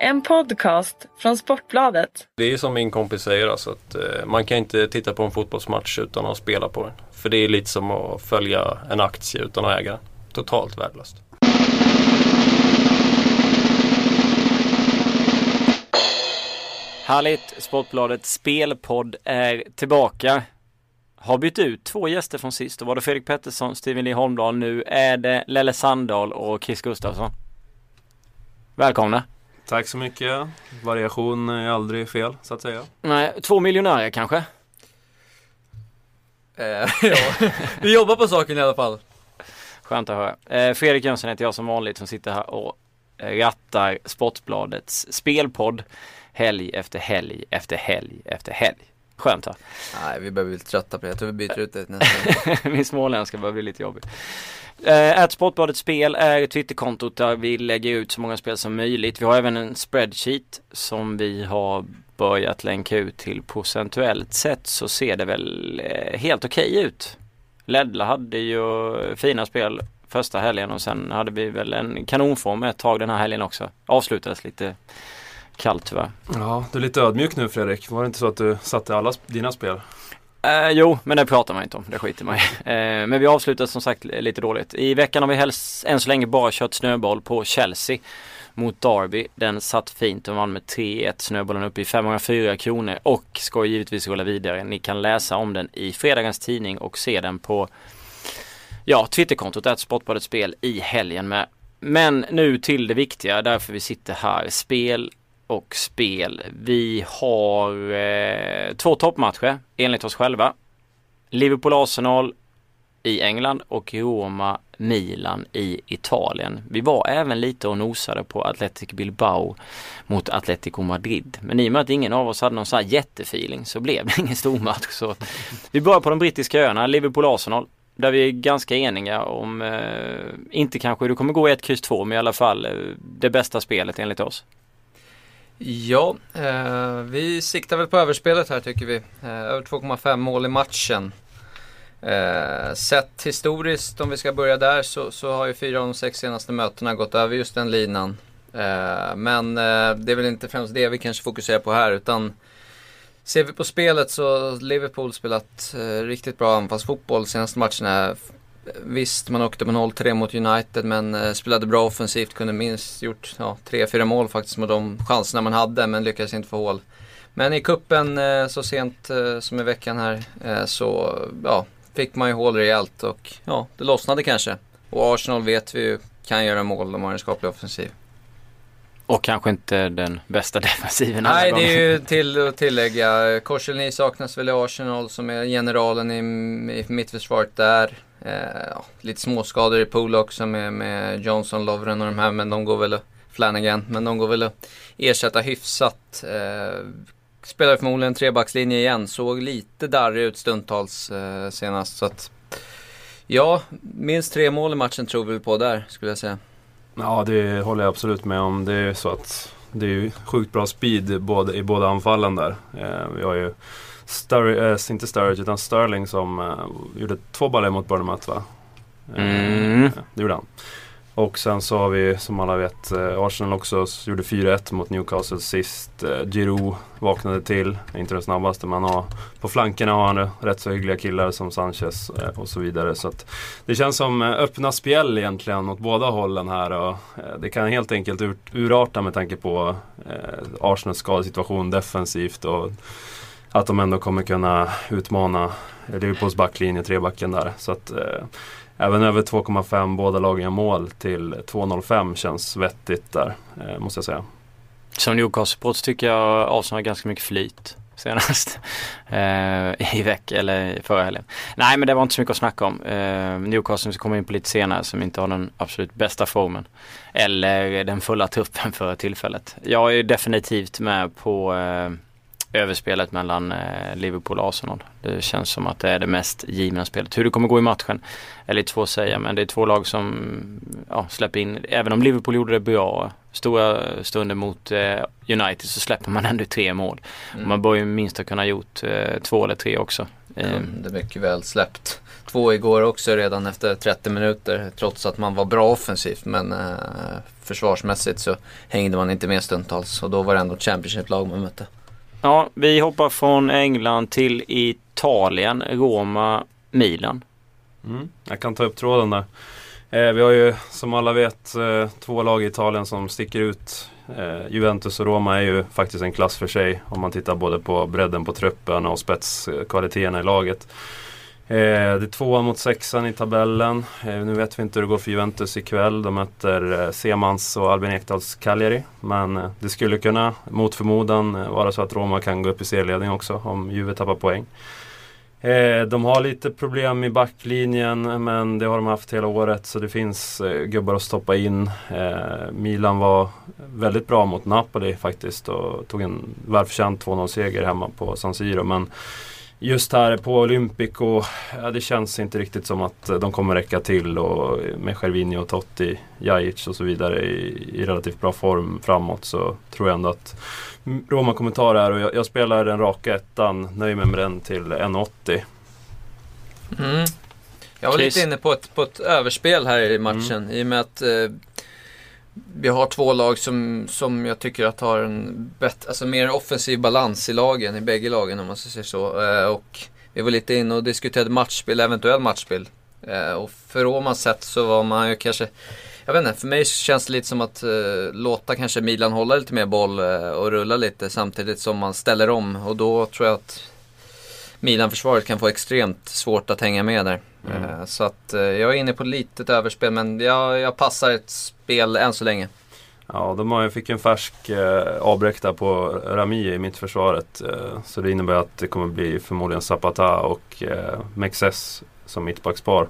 En podcast från Sportbladet. Det är som min kompis säger, alltså att eh, man kan inte titta på en fotbollsmatch utan att spela på den. För det är lite som att följa en aktie utan att äga den. Totalt värdelöst. Härligt! Sportbladet Spelpodd är tillbaka. Har bytt ut två gäster från sist. Då var det Fredrik Pettersson, Steven Lee Holmdahl. Nu är det Lelle Sandahl och Chris Gustafsson. Välkomna! Tack så mycket. Variation är aldrig fel, så att säga. Nej, två miljonärer kanske? Eh, ja, vi jobbar på saken i alla fall. Skönt att höra. Eh, Fredrik Jönsson heter jag som vanligt som sitter här och rattar Sportbladets spelpodd helg efter helg efter helg efter helg. Skönt va? Nej, vi börjar bli lite trötta på det. Jag tror vi byter ut det nästa Min småländska börjar bli lite jobbig. Eh, Att Sportbladet Spel är Twitterkontot där vi lägger ut så många spel som möjligt. Vi har även en spreadsheet som vi har börjat länka ut till procentuellt sett så ser det väl eh, helt okej okay ut. Ledla hade ju fina spel första helgen och sen hade vi väl en kanonform ett tag den här helgen också. Avslutades lite kallt tyvärr. Ja, du är lite ödmjuk nu Fredrik. Var det inte så att du satte alla dina spel? Eh, jo, men det pratar man inte om. Det skiter man i. Eh, men vi avslutar som sagt lite dåligt. I veckan har vi helst än så länge bara kört snöboll på Chelsea mot Derby. Den satt fint och vann med 3-1. Snöbollen uppe i 504 kronor och ska givetvis rulla vidare. Ni kan läsa om den i fredagens tidning och se den på ja, Twitterkontot att Sportbladet Spel i helgen med. Men nu till det viktiga, därför vi sitter här. Spel och spel. Vi har eh, två toppmatcher enligt oss själva. Liverpool-Arsenal i England och Roma-Milan i Italien. Vi var även lite och nosade på Athletic Bilbao mot Atletico Madrid. Men i och med att ingen av oss hade någon sån här jättefeeling så blev det ingen stormatch. Så vi börjar på de brittiska öarna, Liverpool-Arsenal. Där vi är ganska eniga om, eh, inte kanske det kommer gå 1X2, men i alla fall eh, det bästa spelet enligt oss. Ja, eh, vi siktar väl på överspelet här tycker vi. Eh, över 2,5 mål i matchen. Eh, sett historiskt, om vi ska börja där, så, så har ju fyra av de sex senaste mötena gått över just den linan. Eh, men eh, det är väl inte främst det vi kanske fokuserar på här, utan ser vi på spelet så har Liverpool spelat eh, riktigt bra anfallsfotboll senaste matcherna. Visst, man åkte med 0-3 mot United men eh, spelade bra offensivt. Kunde minst gjort ja, 3-4 mål faktiskt med de chanserna man hade men lyckades inte få hål. Men i kuppen eh, så sent eh, som i veckan här så ja, fick man ju hål rejält och ja, det lossnade kanske. Och Arsenal vet vi ju kan göra mål, de har en skaplig offensiv. Och kanske inte den bästa defensiven Nej, det är ju till att tillägga. Korselny saknas väl i Arsenal som är generalen i, i mittförsvaret där. Eh, ja, lite småskador i pool också med, med Johnson, Lovren och de här, men de går väl att, Flanagan, men de går väl att ersätta hyfsat. Eh, spelar förmodligen trebackslinje igen, såg lite darrig ut stundtals eh, senast. Så att, ja, minst tre mål i matchen tror vi på där, skulle jag säga. Ja, det håller jag absolut med om. Det är så att det är sjukt bra speed både, i båda anfallen där. Eh, vi har ju Stur äh, inte Sturridge utan Sterling som äh, gjorde två bollar mot Bournemouth va? Mm. det gjorde han. Och sen så har vi som alla vet Arsenal också gjorde 4-1 mot Newcastle sist. Giroud vaknade till, inte den snabbaste men har, på flankerna har han rätt så hyggliga killar som Sanchez och så vidare. Så det känns som öppna spjäll egentligen åt båda hållen här. Och det kan helt enkelt ur, urarta med tanke på eh, Arsenals skadesituation defensivt. Och, att de ändå kommer kunna utmana Liverpools backlinje, trebacken där. Så att eh, även över 2,5 båda lagen gör mål till 2,05 känns vettigt där, eh, måste jag säga. Som Newcastle-supporter tycker jag Arsenal har ganska mycket flyt senast eh, i veck, eller förra helgen. Nej men det var inte så mycket att snacka om. Eh, Newcastle som kommer in på lite senare som inte har den absolut bästa formen. Eller den fulla truppen för tillfället. Jag är definitivt med på eh, överspelet mellan eh, Liverpool och Arsenal. Det känns som att det är det mest givna spelet. Hur det kommer gå i matchen är lite svårt att säga men det är två lag som ja, släpper in, även om Liverpool gjorde det bra stora stunder mot eh, United så släpper man ändå tre mål. Mm. Man bör ju minst ha kunnat gjort eh, två eller tre också Eh, Kunde mycket väl släppt två igår också redan efter 30 minuter. Trots att man var bra offensivt. Men eh, försvarsmässigt så hängde man inte med stundtals. Och då var det ändå ett Championship-lag man mötte. Ja, vi hoppar från England till Italien, Roma, Milan. Mm, jag kan ta upp tråden där. Eh, vi har ju som alla vet eh, två lag i Italien som sticker ut. Eh, Juventus och Roma är ju faktiskt en klass för sig om man tittar både på bredden på truppen och spetskvaliteterna i laget. Eh, det är tvåan mot sexan i tabellen. Eh, nu vet vi inte hur det går för Juventus ikväll. De möter eh, Semans och Albin Ekdals Cagliari. Men eh, det skulle kunna, mot förmodan, eh, vara så att Roma kan gå upp i serieledning också om Juve tappar poäng. Eh, de har lite problem i backlinjen men det har de haft hela året så det finns eh, gubbar att stoppa in. Eh, Milan var väldigt bra mot Napoli faktiskt och tog en välförtjänt 2-0 seger hemma på San Siro. Men just här på Olympico, ja, det känns inte riktigt som att de kommer räcka till och med Gervinho, Totti, Jajic och så vidare i, i relativt bra form framåt så tror jag ändå att Roma kommer ta det här och jag, jag spelar den raka ettan, nöjer mig med den till 1,80. Mm. Jag var Chris. lite inne på ett, på ett överspel här i matchen. I och med att eh, vi har två lag som, som jag tycker att har en bättre, alltså mer offensiv balans i lagen, i bägge lagen om man ska så. Eh, och vi var lite inne och diskuterade matchspel, eventuell matchspel. Eh, och för Romas sätt så var man ju kanske jag vet inte, för mig känns det lite som att eh, låta kanske Milan hålla lite mer boll eh, och rulla lite samtidigt som man ställer om. Och då tror jag att Milan-försvaret kan få extremt svårt att hänga med där. Mm. Eh, så att eh, jag är inne på litet överspel men jag, jag passar ett spel än så länge. Ja, de har, jag fick en färsk eh, avbräck där på Rami i mittförsvaret. Eh, så det innebär att det kommer bli förmodligen Zapata och eh, Mexes som mittbackspar.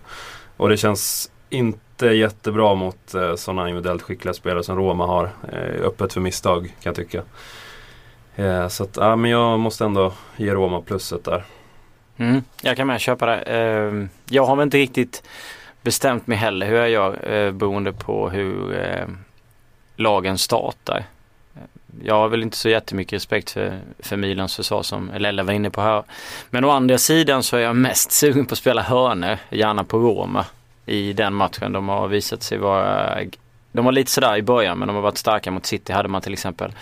Och det känns inte jättebra mot eh, sådana individuellt skickliga spelare som Roma har. Eh, öppet för misstag kan jag tycka. Eh, så att, ja, men jag måste ändå ge Roma plusset där. Mm, jag kan med köpa det. Ehm, jag har väl inte riktigt bestämt mig heller hur jag gör eh, beroende på hur eh, lagen startar. Jag har väl inte så jättemycket respekt för, för Milans försvar som Lella var inne på här. Men å andra sidan så är jag mest sugen på att spela hörner, gärna på Roma i den matchen. De har visat sig vara, de var lite sådär i början men de har varit starka mot City hade man till exempel.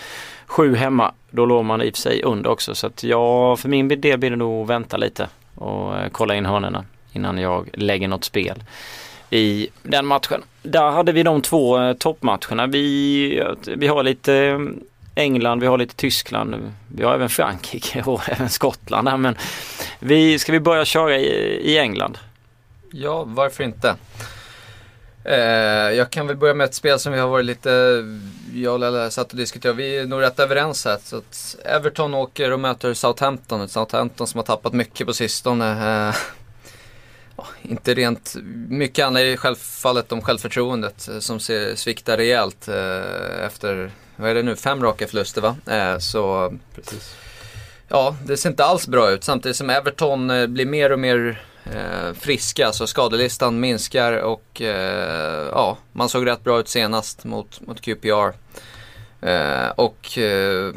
Sju hemma, då låg man i och för sig under också så att jag, för min del blir det nog vänta lite och eh, kolla in hörnorna innan jag lägger något spel i den matchen. Där hade vi de två eh, toppmatcherna. Vi, eh, vi har lite England, vi har lite Tyskland, vi har även Frankrike och även Skottland här men vi, ska vi börja köra i, i England? Ja, varför inte? Eh, jag kan väl börja med ett spel som vi har varit lite, jag och Lella satt och diskuterade, vi är nog rätt överens här. Så att Everton åker och möter Southampton, Southampton som har tappat mycket på sistone. Eh, inte rent, mycket handlar ju självfallet om självförtroendet eh, som ser, sviktar rejält eh, efter, vad är det nu, fem raka förluster va? Eh, så Precis. Ja, det ser inte alls bra ut. Samtidigt som Everton blir mer och mer eh, friska. Så skadelistan minskar och eh, ja, man såg rätt bra ut senast mot, mot QPR. Eh, och eh,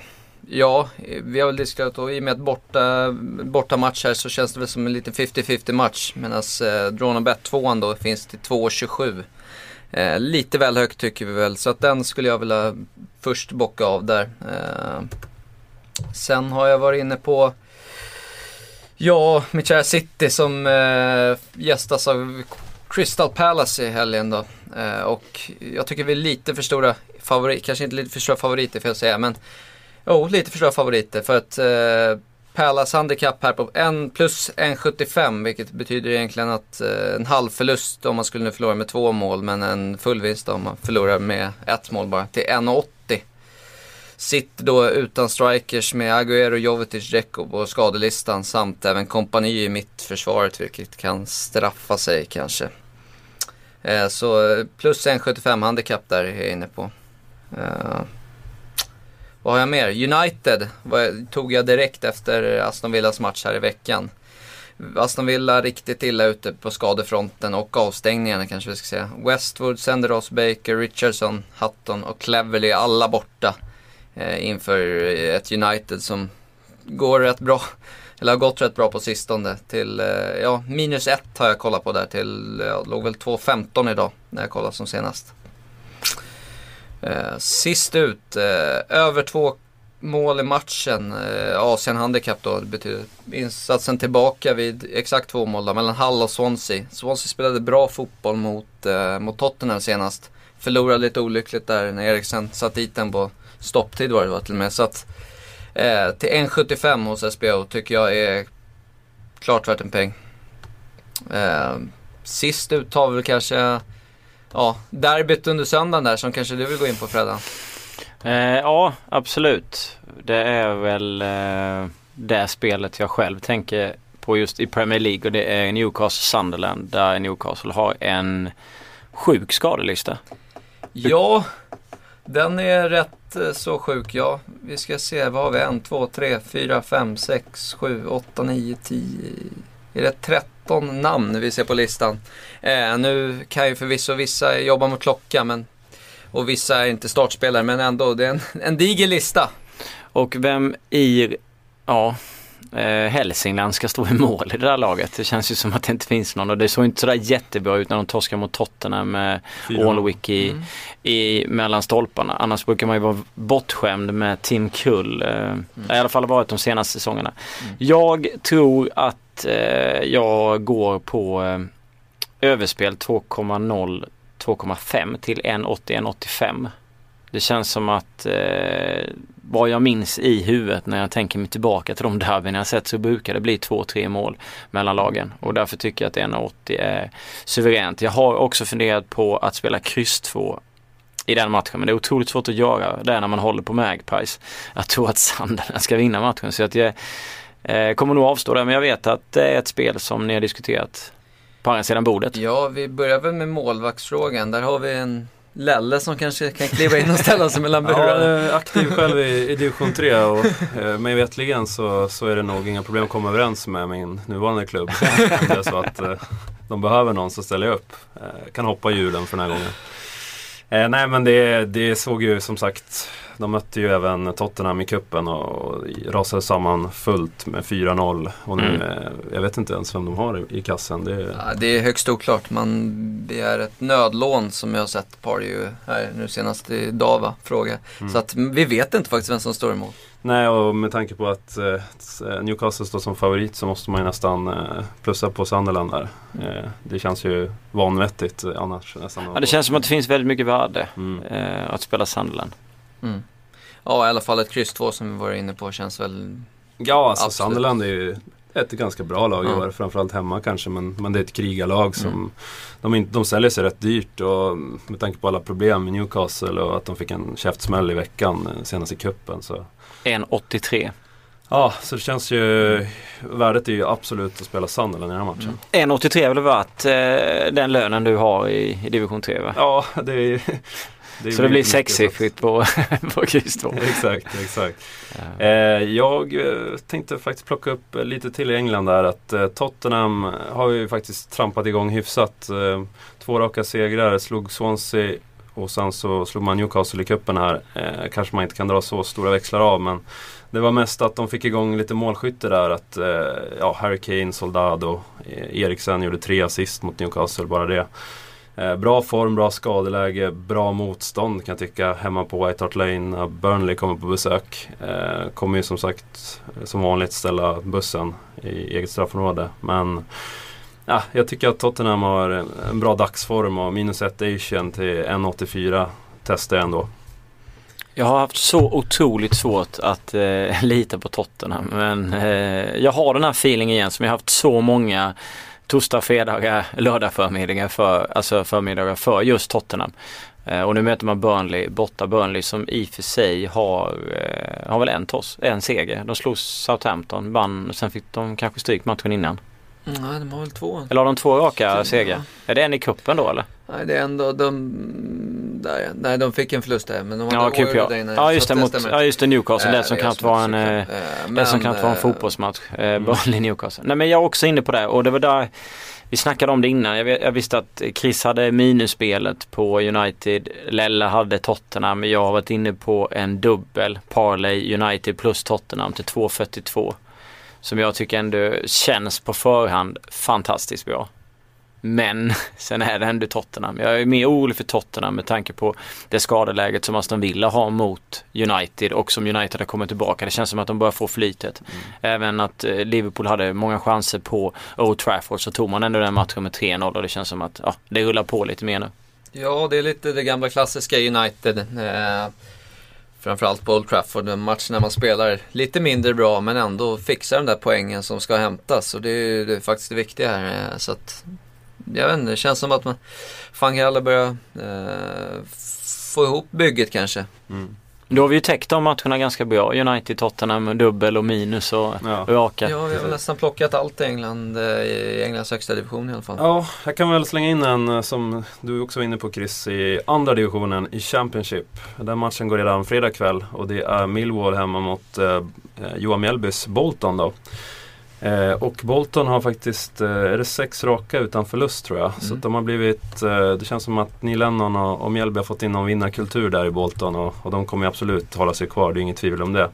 ja, vi har väl diskuterat och i och med att borta, borta match här så känns det väl som en liten 50-50 match. Medan eh, Dronabet Bet 2 då finns till 2,27. Eh, lite väl högt tycker vi väl, så att den skulle jag vilja först bocka av där. Eh, sen har jag varit inne på Ja, mitt kära City som eh, gästas av Crystal Palace i helgen då. Eh, och jag tycker vi är lite för stora favoriter, kanske inte lite för stora favoriter får jag säga, men jo, lite för stora favoriter. För att eh, Palace handikapp här på 1 plus 1,75 vilket betyder egentligen att eh, en halv förlust om man skulle nu förlora med två mål men en full vinst om man förlorar med ett mål bara till 1,80. Sitter då utan strikers med Agüero, Jovetic, Dzeko på skadelistan samt även kompani i mittförsvaret vilket kan straffa sig kanske. Eh, så plus 1,75 handikapp där är jag inne på. Eh, vad har jag mer? United tog jag direkt efter Aston Villas match här i veckan. Aston Villa riktigt illa ute på skadefronten och avstängningarna kanske vi ska säga. Westwood, Senderos, Baker, Richardson, Hutton och Cleverley alla borta Eh, inför eh, ett United som går rätt bra. eller har gått rätt bra på sistone. Till, eh, ja, minus ett har jag kollat på där till, ja, låg väl 2.15 idag när jag kollade som senast. Eh, sist ut, eh, över två mål i matchen. Eh, Asien Handicap då. Det betyder insatsen tillbaka vid exakt två mål då, mellan Hall och Swansea. Swansea spelade bra fotboll mot, eh, mot Tottenham senast. Förlorade lite olyckligt där när Eriksen satt dit den på stopptid var det var till och med. Så att, eh, till 1,75 hos SBO tycker jag är klart värt en peng. Eh, sist ut har vi väl kanske ja, derbyt under söndagen där som kanske du vill gå in på Freddan. Eh, ja, absolut. Det är väl eh, det spelet jag själv tänker på just i Premier League och det är Newcastle Sunderland där Newcastle har en sjuk skadelista. Ja, den är rätt inte eh, så sjuk. Ja, vi ska se. Vad har vi? 1, 2, 3, 4, 5, 6, 7, 8, 9, 10. Är det 13 namn vi ser på listan? Eh, nu kan ju förvisso vissa jobba mot klocka men, och vissa är inte startspelare men ändå, det är en, en diger lista. Och vem i... Ja, eh, Hälsingland ska stå i mål i det där laget. Det känns ju som att det inte finns någon och det såg inte sådär jättebra ut när de torskade mot Tottenham med Alnwick i, Mm. i mellan stolparna. Annars brukar man ju vara bortskämd med Tim Kull. Eh, I alla fall varit de senaste säsongerna. Jag tror att eh, jag går på eh, överspel 2,0 2,5 till 1,80-1,85. Det känns som att eh, vad jag minns i huvudet när jag tänker mig tillbaka till de derbyn jag sett så brukar det bli 2-3 mål mellan lagen och därför tycker jag att 1,80 är suveränt. Jag har också funderat på att spela kryss 2 i den matchen men det är otroligt svårt att göra det när man håller på Magpies. Jag tror att Sunderland ska vinna matchen så att jag eh, kommer nog avstå där men jag vet att det är ett spel som ni har diskuterat på andra sidan bordet. Ja, vi börjar väl med målvaktsfrågan. Där har vi en Lelle som kanske kan kliva in och ställa sig mellan Ja, burarna. jag är aktiv själv i, i division 3 och eh, mig vetligen så, så är det nog inga problem att komma överens med min nuvarande klubb. Om det är så att eh, de behöver någon så ställer jag upp. Eh, kan hoppa hjulen för den här gången. Eh, nej men det, det såg ju som sagt, de mötte ju även Tottenham i kuppen och rasade samman fullt med 4-0. Och nu, Mm. eh, jag vet inte ens vem de har i, i kassen. Det, Ja, det är högst oklart. Man begär ett nödlån som jag har sett Pardew här nu senast idag va, fråga. Mm. Så att vi vet inte faktiskt vem som står emot. Nej, och med tanke på att eh, Newcastle står som favorit så måste man ju nästan eh, plussa på Sunderland där. Eh, det känns ju vanvettigt annars nästan. Ja, det känns som att det finns väldigt mycket värde Mm. eh, att spela Sunderland. Mm. Ja, i alla fall ett kryss 2 som vi var inne på känns väl... Ja, alltså Absolut. Sunderland är ju ett ganska bra lag i Ja. år. Framförallt hemma kanske, men, men det är ett krigarlag som Mm. de, inte- de säljer sig rätt dyrt och med tanke på alla problem med Newcastle och att de fick en käftsmäll i veckan eh, senast i kuppen så 1,83. Ja, så det känns ju Värdet är ju absolut att spela Sunderland i den här matchen. Mm. 1,83 är väl värt eh, den lönen du har i, i division 3 va? Ja, det är det Så det blir sexsiffrigt på, på kryss 2. exakt, exakt. Ja. Eh, jag eh, tänkte faktiskt plocka upp eh, lite till i England där att eh, Tottenham har ju faktiskt trampat igång hyfsat. Eh, två raka segrar, slog Swansea och sen så slog man Newcastle i cupen här. Eh, kanske man inte kan dra så stora växlar av men det var mest att de fick igång lite målskytte där. Att eh, ja, Harry Kane, Soldado, eh, Eriksen gjorde tre assist mot Newcastle, bara det. Eh, bra form, bra skadeläge, bra motstånd kan jag tycka hemma på White Hart Lane när Burnley kommer på besök. Eh, kommer ju som sagt som vanligt ställa bussen i eget straffområde. Men ja, jag tycker att Tottenham har en, bra dagsform och minus 1 Asian till 1,84 testar jag ändå. Jag har haft så otroligt svårt att eh, lita på Tottenham men eh, jag har den här feelingen igen som jag haft så många torsdag, fredagar, lördag förmiddagar för, alltså förmiddagar för just Tottenham. Eh, och nu möter man Burnley, borta Burnley som i och för sig har, eh, har väl en toss, en seger. De slog Southampton, vann sen fick de kanske stryk matchen innan. Nej, de har väl två. Eller har de två raka Ja. segrar? Är det en i kuppen då eller? Nej, det är ändå de... Där, ja. Nej, de fick en förlust där. Men de Ja, hade QPR. Oilers där Ja just det, mot, ja just det Newcastle, det Eh, som kan vara en, det som kan vara en fotbollsmatch. Eh, mm. Burnley Newcastle. Nej men jag är också inne på det och det var där vi snackade om det innan. Jag, jag visste att Chris hade minusspelet på United. Lelle hade Tottenham. Jag har varit inne på en dubbel parlay United plus Tottenham till 2,42. Som jag tycker ändå känns på förhand fantastiskt bra. Men sen är det ändå Tottenham. Jag är mer orolig för Tottenham med tanke på det skadeläget som Aston Villa har mot United och som United har kommit tillbaka. Det känns som att de börjar få flytet. Mm. Även att eh, Liverpool hade många chanser på Old Trafford så tog man ändå den matchen med 3-0 och det känns som att ja, det rullar på lite mer nu. Ja, det är lite det gamla klassiska United. Eh, framförallt på Old Trafford, en match när man spelar lite mindre bra men ändå fixar den där poängen som ska hämtas. Och det är, det är faktiskt det viktiga här. Eh, så att jag vet inte, det känns som att man Fangella börjar eh, få ihop bygget kanske. Mm. Då har vi ju täckt de matcherna ganska bra. United, Tottenham, dubbel och minus och ja. raka. Ja, vi har väl nästan plockat allt i England, eh, i Englands högsta division i alla fall. Ja, jag kan väl slänga in en eh, som du också var inne på Chris, i andra divisionen i Championship. Den matchen går redan fredag kväll och det är Millwall hemma mot eh, Johan Mjällbys Bolton då. Eh, och Bolton har faktiskt, eh, är det sex raka utan förlust tror jag. Mm. Så de har blivit, eh, det känns som att Neil Lennon och, och Mjällby har fått in någon vinnarkultur där i Bolton och, och de kommer absolut hålla sig kvar, det är inget tvivel om det.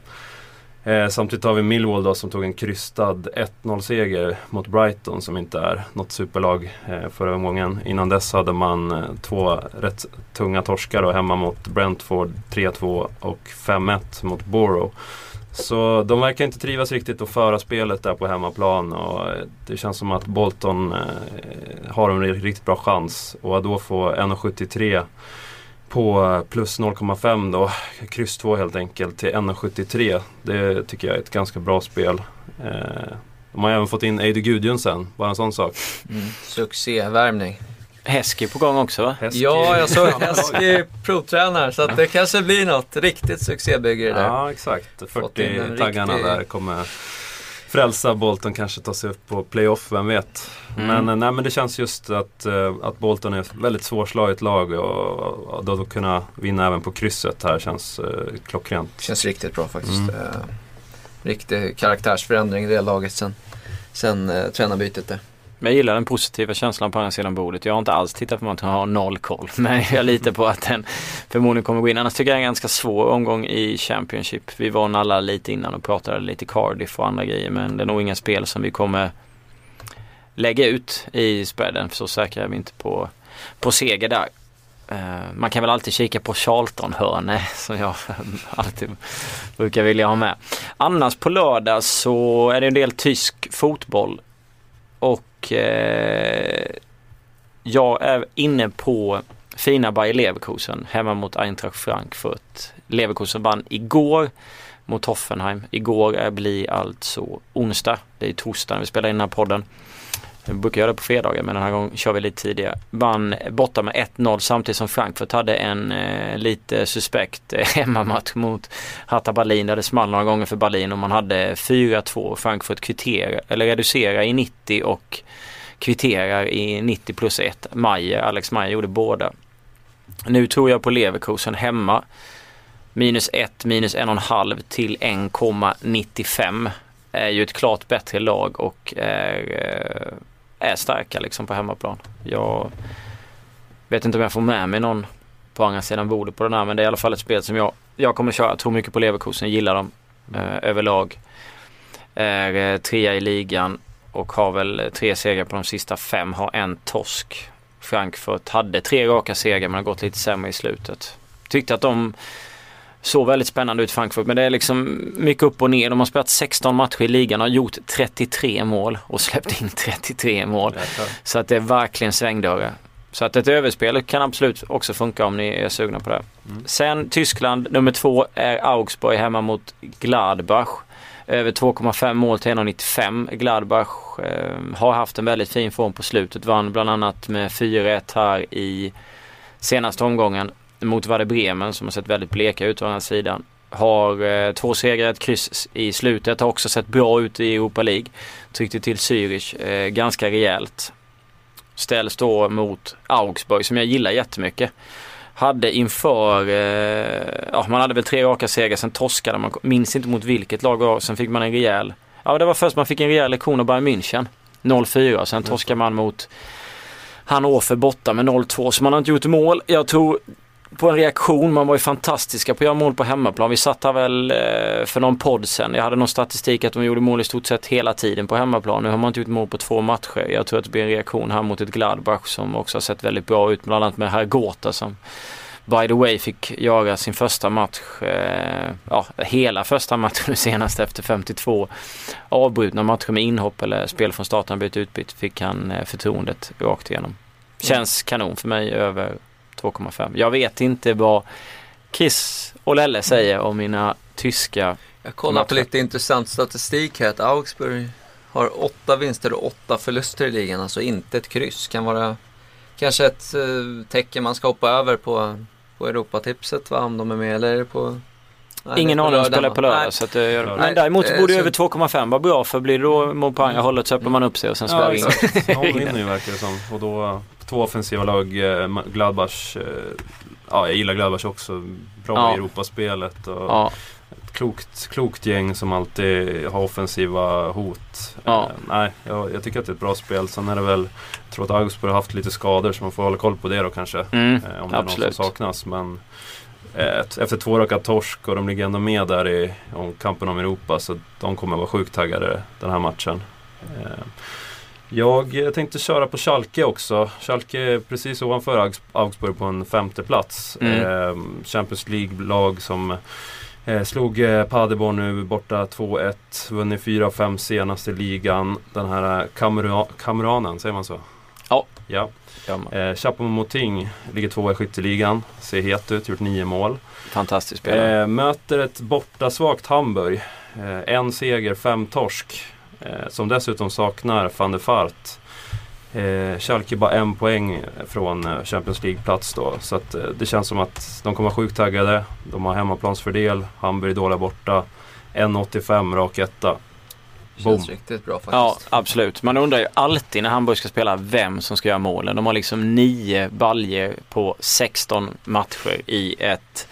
Eh, samtidigt har vi Millwall då som tog en krystad 1-0 seger mot Brighton som inte är något superlag eh, förra omgången. Innan dess hade man eh, två rätt tunga torskar då, hemma mot Brentford 3-2 och 5-1 mot Borough. Så de verkar inte trivas riktigt att föra spelet där på hemmaplan och eh, det känns som att Bolton eh, har en riktigt bra chans. Och att då få 1,73 på eh, plus 0,5 då, kryss 2 helt enkelt, till 1,73. Det tycker jag är ett ganska bra spel. Eh, de har även fått in Eide Gudjonsen, bara en sån sak. Mm. Succévärmning. Hesky på gång också va? Hesky. Ja, jag såg Hesky provtränar så att det kanske blir något riktigt succébygge det där. Ja, exakt. 40-taggarna riktig... där kommer frälsa Bolton kanske ta sig upp på playoff, vem vet. Mm. Men, eh, nej, men det känns just att, uh, att Bolton är ett väldigt svårslaget lag och, och då kunna vinna även på krysset här känns uh, klockrent. Känns riktigt bra faktiskt. Mm. Uh, riktig karaktärsförändring i det laget sen, sen uh, tränarbytet där. Men jag gillar den positiva känslan på andra sidan bordet. Jag har inte alls tittat på matchen Jag har noll koll. Men jag litar på att den förmodligen kommer gå in. Annars tycker jag det är en ganska svår omgång i Championship. Vi var alla lite innan och pratade lite Cardiff och andra grejer. Men det är nog inga spel som vi kommer lägga ut i spreaden. För så säkra är vi inte på, på seger där. Eh, man kan väl alltid kika på Charlton-hörne som jag alltid brukar vilja ha med. Annars på lördag så är det en del tysk fotboll. Och eh, jag är inne på fina Bayer Leverkusen hemma mot Eintracht Frankfurt. Leverkusen vann igår mot Hoffenheim. Igår blir alltså onsdag. Det är torsdag när vi spelar in den här podden. Vi brukar göra det på fredagar men den här gången kör vi lite tidigare. Vann borta med 1-0 samtidigt som Frankfurt hade en eh, lite suspekt eh, hemmamatch mot Hatta Berlin där det small några gånger för Berlin och man hade 4-2. Frankfurt kvitterar, eller reducerar i 90 och kvitterar i 90 plus 1. Majer, Alex Majer gjorde båda. Nu tror jag på Leverkusen hemma. Minus 1, minus 1,5 till 1,95 är ju ett klart bättre lag och är, eh, är starka liksom på hemmaplan. Jag vet inte om jag får med mig någon på andra sidan bordet på den här men det är i alla fall ett spel som jag, jag kommer köra. Jag tror mycket på Leverkusen, gillar dem eh, överlag. Är eh, trea i ligan och har väl tre segrar på de sista fem, har en torsk. Frankfurt hade tre raka segrar men har gått lite sämre i slutet. Tyckte att de såg väldigt spännande ut Frankfurt men det är liksom mycket upp och ner. De har spelat 16 matcher i ligan och gjort 33 mål och släppt in 33 mål. Så att det är verkligen svängdörrar. Så att ett överspel kan absolut också funka om ni är sugna på det. Mm. Sen Tyskland, nummer två är Augsburg hemma mot Gladbach. Över 2,5 mål till 1,95. Gladbach eh, har haft en väldigt fin form på slutet. Vann bland annat med 4-1 här i senaste omgången mot Werder Bremen som har sett väldigt bleka ut å andra sidan. Har eh, två segrar, ett kryss i slutet. Har också sett bra ut i Europa League. Tryckte till Zürich eh, ganska rejält. Ställs då mot Augsburg som jag gillar jättemycket. Hade inför, eh, ja man hade väl tre raka segrar, sen torskade man, minns inte mot vilket lag det var. Sen fick man en rejäl, ja det var först man fick en rejäl lektion av Bayern München. 0-4, sen torskade man mot Hannover borta med 0-2 så man har inte gjort mål. Jag tror på en reaktion. Man var ju fantastiska på att göra mål på hemmaplan. Vi satt här väl eh, för någon podd sen. Jag hade någon statistik att de gjorde mål i stort sett hela tiden på hemmaplan. Nu har man inte gjort mål på två matcher. Jag tror att det blir en reaktion här mot ett Gladbach som också har sett väldigt bra ut. Bland annat med Hergota som by the way fick göra sin första match, eh, ja hela första matchen nu senast efter 52 avbrutna matcher med inhopp eller spel från starten blivit utbytt fick han eh, förtroendet rakt igenom. Känns kanon för mig över 2,5. Jag vet inte vad Chris och Lelle säger om mina tyska Jag kollar på lite intressant statistik här att Augsburg har åtta vinster och åtta förluster i ligan, alltså inte ett kryss. Kan vara kanske ett eh, tecken man ska hoppa över på, på Europatipset va, om de är med eller är det på Nej, Ingen aning om spelar på lördag. Så att, Nej, men däremot så borde ju över 2,5 vara bra för blir det då mål på andra hållet så öppnar man upp sig och sen spelar ja, exakt. Någon vinner ju verkar det som. Och då två offensiva lag, eh, Gladbach, eh, ja jag gillar Gladbach också. Bra ja. i Europaspelet. Och ja. Ett klokt, klokt gäng som alltid har offensiva hot. Ja. Eh, nej, jag, jag, tycker att det är ett bra spel. Sen är det väl, jag tror att Augsburg har haft lite skador så man får hålla koll på det då kanske. Mm, eh, om det absolut. är någon som saknas. Men eh, efter två raka torsk och de ligger ändå med där i om kampen om Europa så de kommer vara sjukt taggade den här matchen. Eh, jag tänkte köra på Schalke också. Schalke är precis ovanför Augsburg på en femte plats. Mm. Eh, Champions League-lag som eh, slog eh, Paderborn nu borta 2-1. Vunnit 4 av 5 senaste ligan. Den här eh, kamera kameranen, säger man så? Ja. ja. Eh, Chapon-Moting ligger tvåa i skytteligan. Ser het ut, gjort nio mål. Fantastiskt spelare. Eh, möter ett bortasvagt Hamburg. Eh, en seger, fem torsk. Eh, som dessutom saknar van der Fart. Eh, Schalke bara en poäng från eh, Champions League-plats då. Så att, eh, det känns som att de kommer vara sjukt taggade. De har hemmaplansfördel. Hamburg är dåliga borta. 1,85 rak etta. Känns riktigt bra faktiskt. Ja, absolut. Man undrar ju alltid när Hamburg ska spela vem som ska göra målen. De har liksom nio baljer på 16 matcher i ett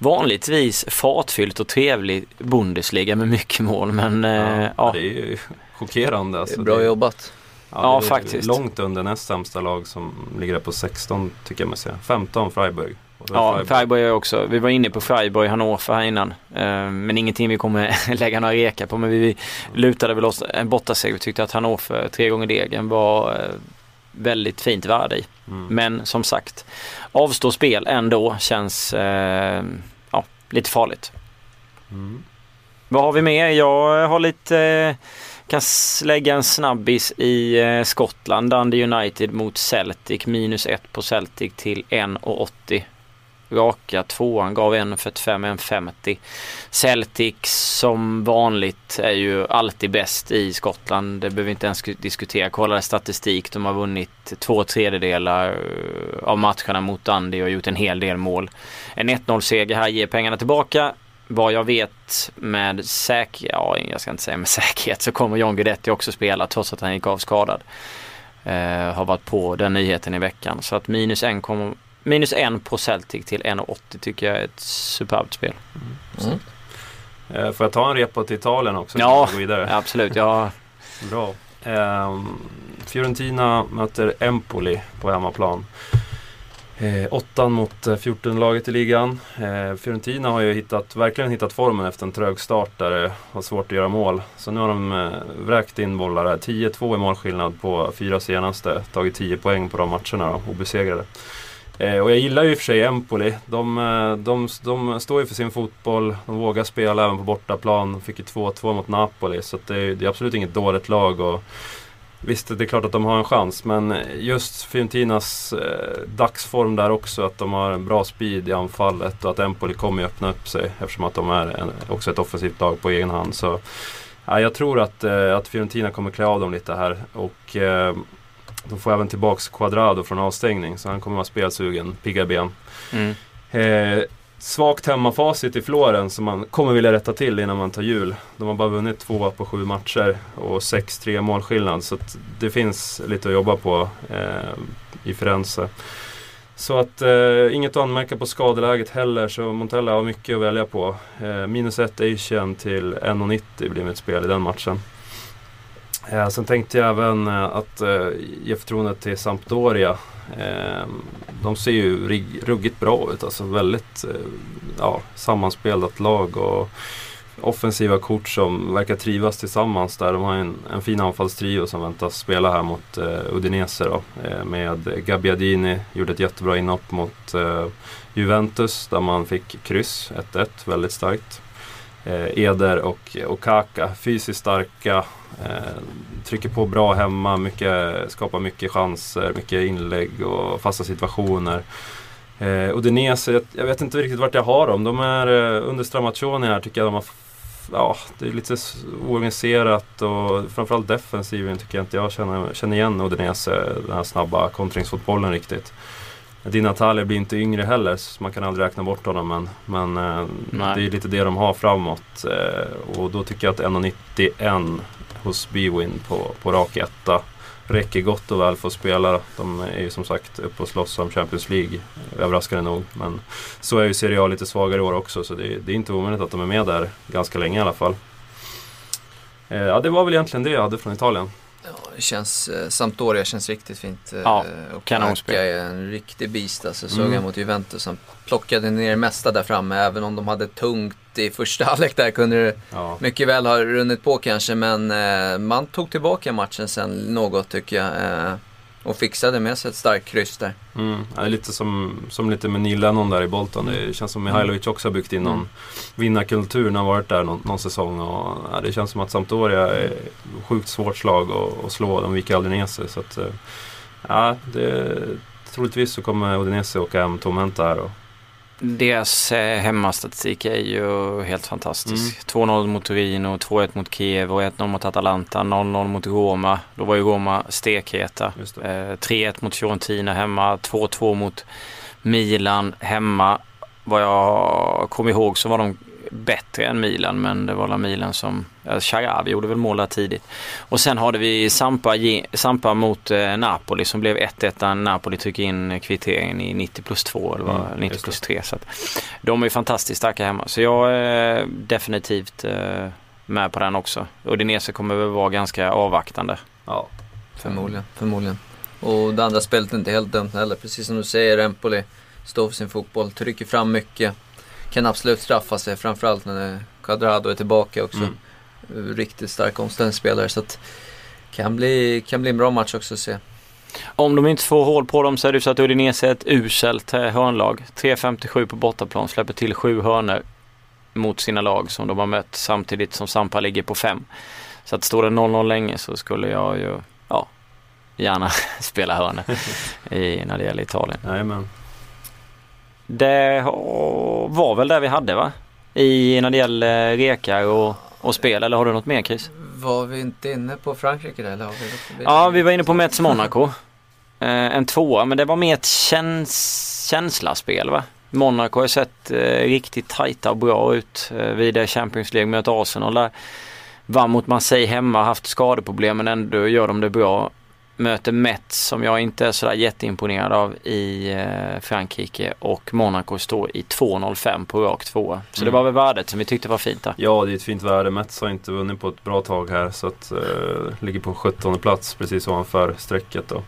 vanligtvis fartfyllt och trevlig Bundesliga med mycket mål. Men ja, eh, ja. det är ju chockerande. Alltså, det är bra jobbat. Ja, ja faktiskt. Långt under näst sämsta lag som ligger där på 16 tycker jag mig se. 15 Freiburg. Ja, Freiburg är också. Vi var inne på Freiburg, Hannover här innan. Uh, men ingenting vi kommer lägga några reka på. Men vi lutade väl oss en bortaseger. Vi tyckte att Hannover, tre gånger degen, var uh, väldigt fint värde i. Mm. Men som sagt, avstå spel ändå känns uh, ja, lite farligt. Mm. Vad har vi mer? Jag har lite kan lägga en snabbis i eh, Skottland. Dundee United mot Celtic. Minus 1 på Celtic till 1,80. Raka tvåan gav 1,45, 1,50. Celtic som vanligt är ju alltid bäst i Skottland. Det behöver vi inte ens diskutera. Kolla statistik. De har vunnit två tredjedelar eh, av matcherna mot Andy och gjort en hel del mål. En 1-0 seger här ger pengarna tillbaka vad jag vet med säkerhet, ja jag ska inte säga med säkerhet, så kommer John Guidetti också spela trots att han gick av skadad. Eh, har varit på den nyheten i veckan. Så att minus 1 kommer, minus en på Celtic till 1,80 tycker jag är ett superbt spel. Mm. Mm. Får jag ta en repa till Italien också? Ja, absolut. Ja. Bra. Eh, Fiorentina möter Empoli på hemmaplan. Eh, åttan mot eh, 14-laget i ligan. Eh, Fiorentina har ju hittat, verkligen hittat formen efter en trög start där det var svårt att göra mål. Så nu har de eh, vräkt in bollar här. 10-2 i målskillnad på fyra senaste. Tagit 10 poäng på de matcherna då, obesegrade. Eh, och jag gillar ju i och för sig Empoli. De, eh, de, de, står ju för sin fotboll. De vågar spela även på bortaplan. Fick ju 2-2 mot Napoli. Så det är, det är absolut inget dåligt lag. Och, Visst, det är klart att de har en chans men just Fiorentinas eh, dagsform där också att de har en bra speed i anfallet och att Empoli kommer öppna upp sig eftersom att de är en, också ett offensivt lag på egen hand. Så, ja, jag tror att, eh, att Fiorentina kommer klä av dem lite här och eh, de får även tillbaks Quadrado från avstängning så han kommer vara spelsugen, pigga ben. Mm. Eh, svagt hemmafacit i Florens som man kommer vilja rätta till innan man tar jul. De har bara vunnit två på sju matcher och 6-3 målskillnad. Så det finns lite att jobba på eh, i Firenze. Så att eh, inget att anmärka på skadeläget heller så Montella har mycket att välja på. Eh, minus 1 Asian till 1,90 blir mitt spel i den matchen. Eh, sen tänkte jag även eh, att eh, ge förtroendet till Sampdoria. Eh, de ser ju rig- ruggigt bra ut. Alltså väldigt eh, ja, sammanspelat lag och offensiva kort som verkar trivas tillsammans där. De har en, en fin anfallstrio som väntas spela här mot eh, Udinese då. Eh, med Gabbiadini, gjorde ett jättebra inhopp mot eh, Juventus där man fick kryss 1-1, väldigt starkt. Eh, Eder och, Okaka, fysiskt starka, trycker på bra hemma, mycket, skapar mycket chanser, mycket inlägg och fasta situationer. Eh, Udinese, jag, jag vet inte riktigt vart jag har dem. De är eh, under Stramaccioni här tycker jag de har Ja, det är lite oorganiserat och framförallt defensiven tycker jag inte jag känner, känner igen Udinese, den här snabba kontringsfotbollen riktigt. Di Natale blir inte yngre heller så man kan aldrig räkna bort honom men, men eh, Nej. det är lite det de har framåt. Eh, och då tycker jag att 1,91 hos Bwin på, på rak etta räcker gott och väl för att spela. De är ju som sagt uppe och slåss om Champions League, överraskande nog. Men så är ju Serie A lite svagare i år också så det, det är inte omöjligt att de är med där ganska länge i alla fall. Eh, ja, det var väl egentligen det jag hade från Italien. Känns, eh, Sampdoria känns riktigt fint. eh, Ja, och kanonspel. Är en riktig beast alltså. Såg Mm. jag mot Juventus. Han plockade ner det mesta där framme. Även om de hade tungt i första halvlek där kunde det Ja, mycket väl ha runnit på kanske. Men eh, man tog tillbaka matchen sen något tycker jag. Och fixade med sig ett starkt kryss där. mm, ja, lite som, som lite med Neil Lennon där i Bolton. Det känns som Mihailovic också har byggt in någon Mm. vinnarkultur när han varit där någon, någon säsong. Och, ja, det känns som att Sampdoria är sjukt svårt slag att, slå. De viker aldrig ner sig. Så att, eh, ja, det, troligtvis så kommer Udinese åka hem tomhänta här. Och, Deras eh, hemmastatistik är ju helt fantastisk. 2-0 mot Torino, 2-1 mot Kiev och 1-0 mot Atalanta, 0-0 mot Roma. Då var ju Roma stekheta. Eh, det. 3-1 mot Fiorentina hemma, 2-2 mot Milan hemma. Vad jag kommer ihåg så var de bättre än Milan men det var la Milan som, ja, Sharawi gjorde väl mål tidigt. Och sen hade vi Sampa, Sampa mot eh, Napoli som blev 1-1 när Napoli tryckte in kvitteringen i 90 plus 2 eller vad, Mm, 90 just plus 3. Så att, de är fantastiskt starka hemma så jag är definitivt eh, med på den också. Udinese kommer väl vara ganska avvaktande. Ja, Förmodligen, förmodligen. Och det andra spelet är inte helt dumt heller. Precis som du säger, Empoli står för sin fotboll, trycker fram mycket. Kan absolut straffa sig, framförallt när Quadrado är tillbaka också. Mm. Riktigt stark omställningsspelare. Så att kan bli, kan bli en bra match också att se. Om de inte får hål på dem så är det så att Udinese är ett uselt eh, hörnlag. 3.57 på bortaplan, släpper till sju hörnor mot sina lag som de har mött samtidigt som Sampa ligger på fem. Så att står det 0-0 länge så skulle jag ju, ja, gärna spela hörnor i, när det gäller Italien. Jajamän. Det var väl det vi hade va? I, när det gäller rekar och, och spel, eller har du något mer Chris? Var vi inte inne på Frankrike där, eller har vi? Ja, vi var inne på Mets Monaco. Eh, en tvåa, men det var mer ett käns känslaspel va? Monaco har sett eh, riktigt tajta och bra ut eh, vid det Champions League mot Arsenal där. Vann mot Marseille hemma, haft skadeproblem men ändå gör de det bra. Möter Mets som jag inte är sådär jätteimponerad av i eh, Frankrike och Monaco står i 2-0-5 på rak tvåa. Så det Mm. var väl värdet som vi tyckte var fint där. Ja, det är ett fint värde. Mets har inte vunnit på ett bra tag här så att eh, ligger på 17 plats precis ovanför strecket då.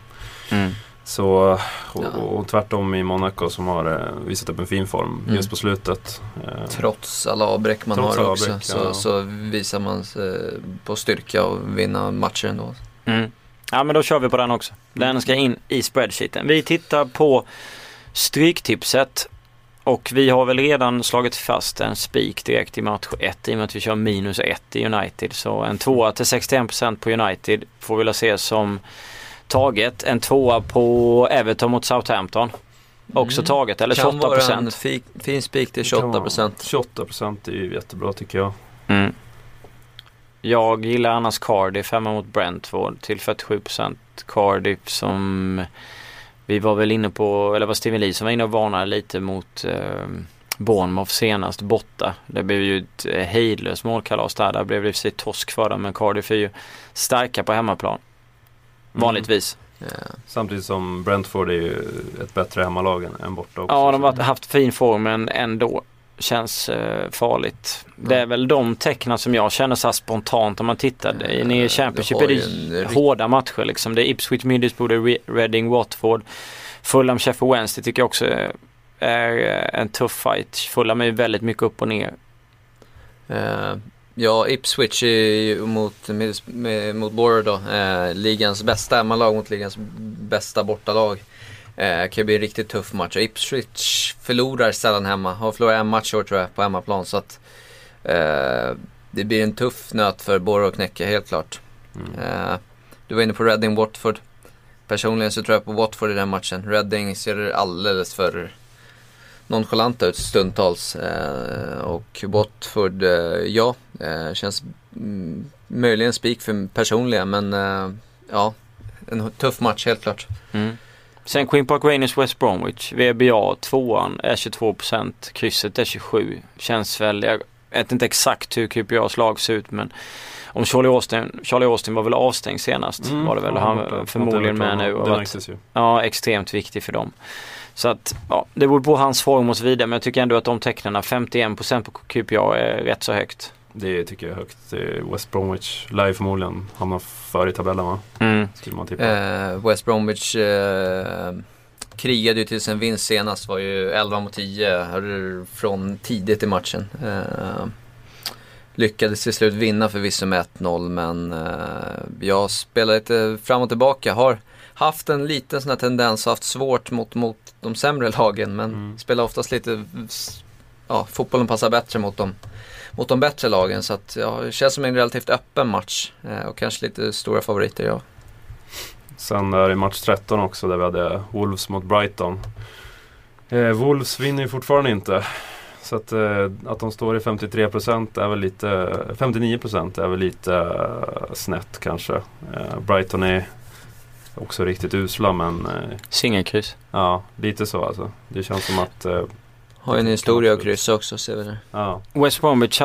Mm. Så, och, och tvärtom i Monaco som har eh, visat upp en fin form Mm. just på slutet. Eh, Trots alla avbräck man Trots har också avbräck, så, ja. så visar man sig på styrka och vinna matcher ändå. Mm. Ja men då kör vi på den också. Den ska in i spreadsheeten. Vi tittar på Stryktipset. Och vi har väl redan slagit fast en spik direkt i match 1 i och med att vi kör minus 1 i United. Så en tvåa till 61% på United får vi väl se som taget. En tvåa på Everton mot Southampton. Också Mm. taget, eller kan vara 28%. en fi, fin spik till det kan 28 vara- procent. 28 procent är ju jättebra tycker jag. Mm. Jag gillar annars Cardiff hemma mot Brentford till 47% Cardiff som vi var väl inne på, eller var Steven Lee som var inne och varnade lite mot eh, Bournemouth senast borta. Det blev ju ett eh, hejdlöst målkalas där. Där blev det i sig torsk för dem men Cardiff är ju starka på hemmaplan. Mm. Vanligtvis. Ja. Samtidigt som Brentford är ju ett bättre hemmalag än- än borta också. Ja, de har haft fin form men ändå. Känns eh, farligt. Det är väl de tecknen som jag känner så spontant om man tittar. Nere i Championship är det hårda matcher liksom. Det är Ipswich, Middlesbrough, Reading, Watford. Fulham, Sheffield Wednesday tycker jag också är en tuff fight. Fulham är väldigt mycket upp och ner. Uh, ja, Ipswich är mot, mot Borough då. Uh, ligans bästa hemmalag mot ligans bästa bortalag. Eh, kan bli en riktigt tuff match. Ipswich förlorar sällan hemma. Har förlorat en match år tror jag på hemmaplan. Så att eh, det blir en tuff nöt för Borough att knäcka helt klart. Mm. Eh, du var inne på Reading Watford. Personligen så tror jag på Watford i den matchen. Reading ser alldeles för nonchalanta ut stundtals. Eh, och Watford, eh, ja, eh, känns mm, möjligen spik för personliga men eh, ja, en tuff match helt klart. Mm. Sen Queen Park Rangers West Bromwich. VBA tvåan är 22%. Krysset är 27. Känns väl, jag vet inte exakt hur QPRs lag ser ut men om Charlie Austin, Charlie Austin var väl avstängd senast mm, var det väl. Han var förmodligen med nu. Och varit, ja, extremt viktig för dem. Så att, ja, det beror på hans form och så vidare. Men jag tycker ändå att de tecknen, 51% på QPR är rätt så högt. Det tycker jag är högt. West Bromwich lär ju förmodligen hamna före i tabellen va? Mm. Skulle man tippa. Eh, West Bromwich eh, krigade ju till sin vinst senast. Var ju 11 mot 10 från tidigt i matchen. Eh, lyckades till slut vinna förvisso med 1-0 men eh, jag spelar lite fram och tillbaka. Har haft en liten sån här tendens, haft svårt mot, mot de sämre lagen men mm. spelar oftast lite, ja fotbollen passar bättre mot dem mot de bättre lagen. Så att, ja, det känns som en relativt öppen match eh, och kanske lite stora favoriter ja. Sen där i match 13 också där vi hade Wolves mot Brighton. Eh, Wolves vinner ju fortfarande inte. Så att, eh, att de står i 53% är väl lite, 59% är väl lite eh, snett kanske. Eh, Brighton är också riktigt usla men... Eh, Singelkryss. Ja, lite så alltså. Det känns som att eh, har en historia att kryssa också ser vi där. Ja. West Bromwich,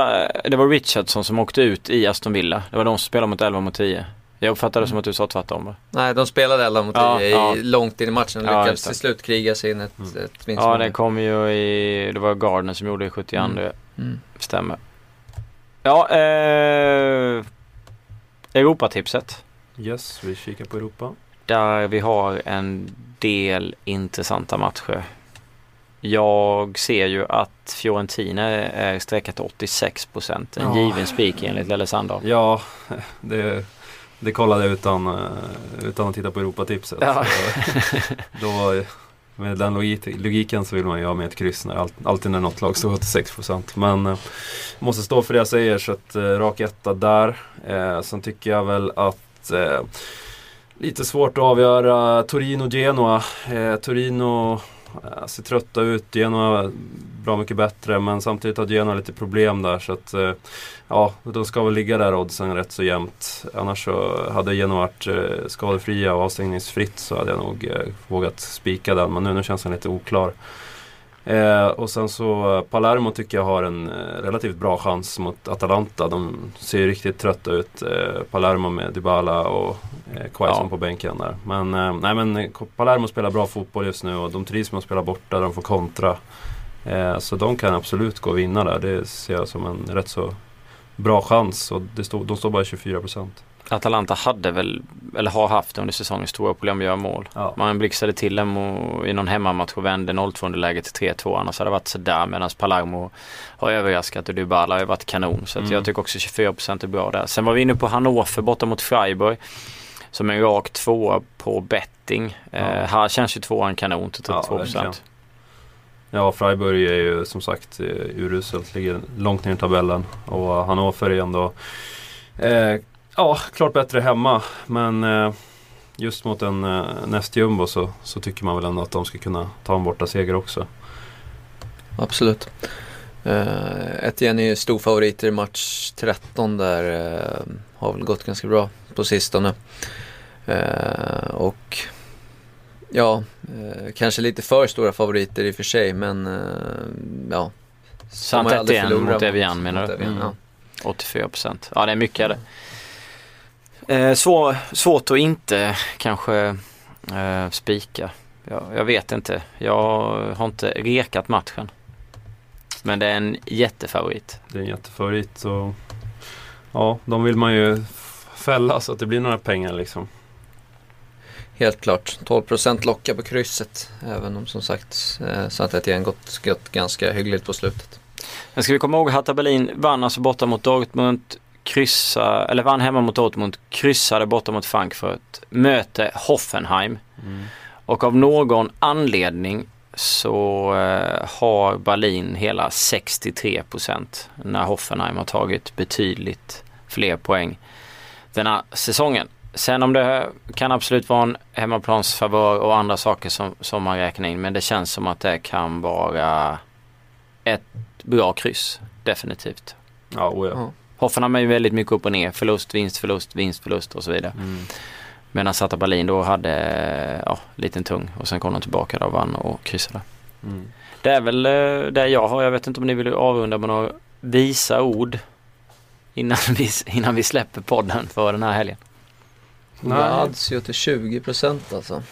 det var Richardson som åkte ut i Aston Villa. Det var de som spelade mot 11 mot 10. Jag uppfattade det som att du sa tvärtom va? Nej, de spelade 11 mot 10 ja, ja. långt in i matchen och lyckades till slut kriga sig in ett, mm. ett vinstmål. Ja, det kom ju i, det var Gardner som gjorde det i 72. Mm. Mm. Stämmer. Ja, eh, Europatipset. Yes, vi kikar på Europa. Där vi har en del intressanta matcher. Jag ser ju att Fiorentina är sträckat 86 procent. En ja. given spik enligt Lelle Sandahl. Ja, det, det kollade jag utan, eh, utan att titta på Europatipset. Ja. då, med den logiken så vill man ju ha med ett kryss när, alltid när något lag står 86 procent. Men eh, måste stå för det jag säger så att eh, rak etta där. Eh, sen tycker jag väl att eh, lite svårt att avgöra Torino-Genoa. Torino Eh, ser trötta ut. Genoa bra mycket bättre men samtidigt har Genoa lite problem där så att eh, ja, de ska väl ligga där oddsen rätt så jämnt. Annars så hade Genoa varit eh, skadefria och avstängningsfritt så hade jag nog vågat spika den men nu, nu känns den lite oklar. Eh, och sen så Palermo tycker jag har en eh, relativt bra chans mot Atalanta. De ser riktigt trötta ut. Eh, Palermo med Dybala och eh, Quaison ja. på bänken där. Men, eh, nej, men Palermo spelar bra fotboll just nu och de trivs med att spela borta. De får kontra. Eh, så de kan absolut gå och vinna där. Det ser jag som en rätt så bra chans. Och det stod, de står bara 24 procent. Atalanta hade väl, eller har haft under säsongen stora problem att göra mål. Ja. Man blixtrade till dem i någon hemmamatch och vände 0-2 underläget till 3-2. Annars hade det varit sådär medan Palermo har överraskat och Dybala har varit kanon. Så mm. jag tycker också 24% är bra där. Sen var vi inne på Hannover borta mot Freiburg. Som en rak tvåa på betting. Ja. Eh, här känns ju tvåan kanon till 32%. Ja, ja, Freiburg är ju som sagt eh, uruselt. Ligger långt ner i tabellen. Och Hannover är ändå eh, Ja, klart bättre hemma. Men eh, just mot en eh, nästjumbo så, så tycker man väl ändå att de ska kunna ta en borta seger också. Absolut. Uh, Etienne är ju storfavoriter i match 13 där. Uh, har väl gått ganska bra på sistone. Uh, och ja, uh, kanske lite för stora favoriter i och för sig men ja. Sant Etienne mot Evian menar du? Mm. Ja. 84%. Ja det är mycket det. Eh, svår, svårt att inte kanske eh, spika. Jag, jag, vet inte. Jag har inte rekat matchen. Men det är en jättefavorit. Det är en jättefavorit och ja, de vill man ju fälla så att det blir några pengar liksom. Helt klart. 12% lockar på krysset. Även om som sagt eh, Saint Etienne gått, gått ganska hyggligt på slutet. Men ska vi komma ihåg Hertha Berlin vann alltså borta mot Dortmund, kryssa, eller vann hemma mot Dortmund, kryssade borta mot Frankfurt, möte Hoffenheim. Mm. Och av någon anledning så eh, har Berlin hela 63 procent när Hoffenheim har tagit betydligt fler poäng den här säsongen. Sen om det kan absolut vara en hemmaplansfavör och andra saker som, som man räknar in men det känns som att det kan vara ett bra kryss. Definitivt. Ja, oh ja. Hoffenheim är ju väldigt mycket upp och ner. Förlust, vinst, förlust, vinst, förlust och så vidare. Mm. Medan Zata Berlin då hade ja, liten tung och sen kom de tillbaka och vann och kryssade. Mm. Det är väl eh, det jag har. Jag vet inte om ni vill avrunda med några visa ord innan vi, innan vi släpper podden för den här helgen. Nej. Lazio till 20% alltså.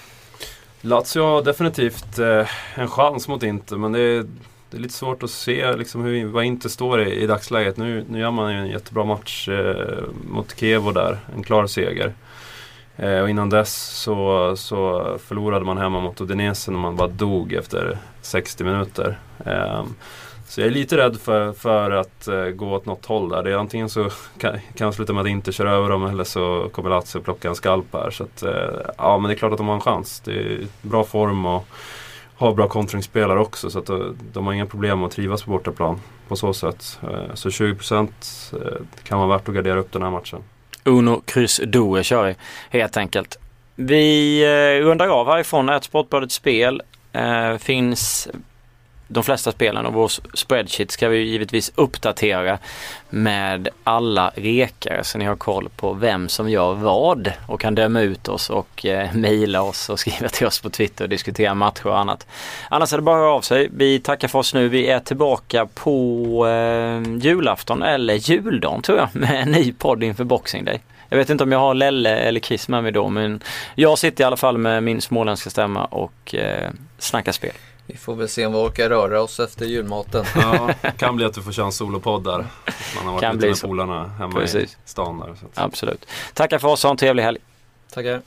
Lazio har definitivt eh, en chans mot Inter men det är, det är lite svårt att se liksom, hur, vad Inter står i, i dagsläget. Nu, nu gör man ju en jättebra match eh, mot Kevo där, en klar seger. Eh, och innan dess så, så förlorade man hemma mot Udinese när man bara dog efter 60 minuter. Eh, så jag är lite rädd för, för att eh, gå åt något håll där. Det är antingen så kan, kan sluta med att inte köra över dem eller så kommer Lazio plocka en skalp här. Så att, eh, ja men det är klart att de har en chans. Det är bra form och har bra kontringsspelare också. Så att eh, de, har inga problem att trivas på bortaplan på så sätt. Eh, så 20% eh, kan vara värt att gardera upp den här matchen. Uno kryss Due kör vi helt enkelt. Vi rundar av härifrån. Ett Sportbladet spel finns de flesta spelen och vår spreadsheet ska vi givetvis uppdatera med alla rekar så ni har koll på vem som gör vad och kan döma ut oss och eh, mejla oss och skriva till oss på Twitter och diskutera matcher och annat. Annars är det bara att höra av sig. Vi tackar för oss nu. Vi är tillbaka på eh, julafton eller juldagen tror jag med en ny podd inför Boxing Day. Jag vet inte om jag har Lelle eller Chris med mig då men jag sitter i alla fall med min småländska stämma och eh, snackar spel. Vi får väl se om vi orkar röra oss efter julmaten. Ja, kan bli att du får köra en solopodd där. Man har varit Kan ute bli med polarna hemma Precis. i stan där. Så att. Absolut. Tackar för oss och ha en trevlig helg. Tackar.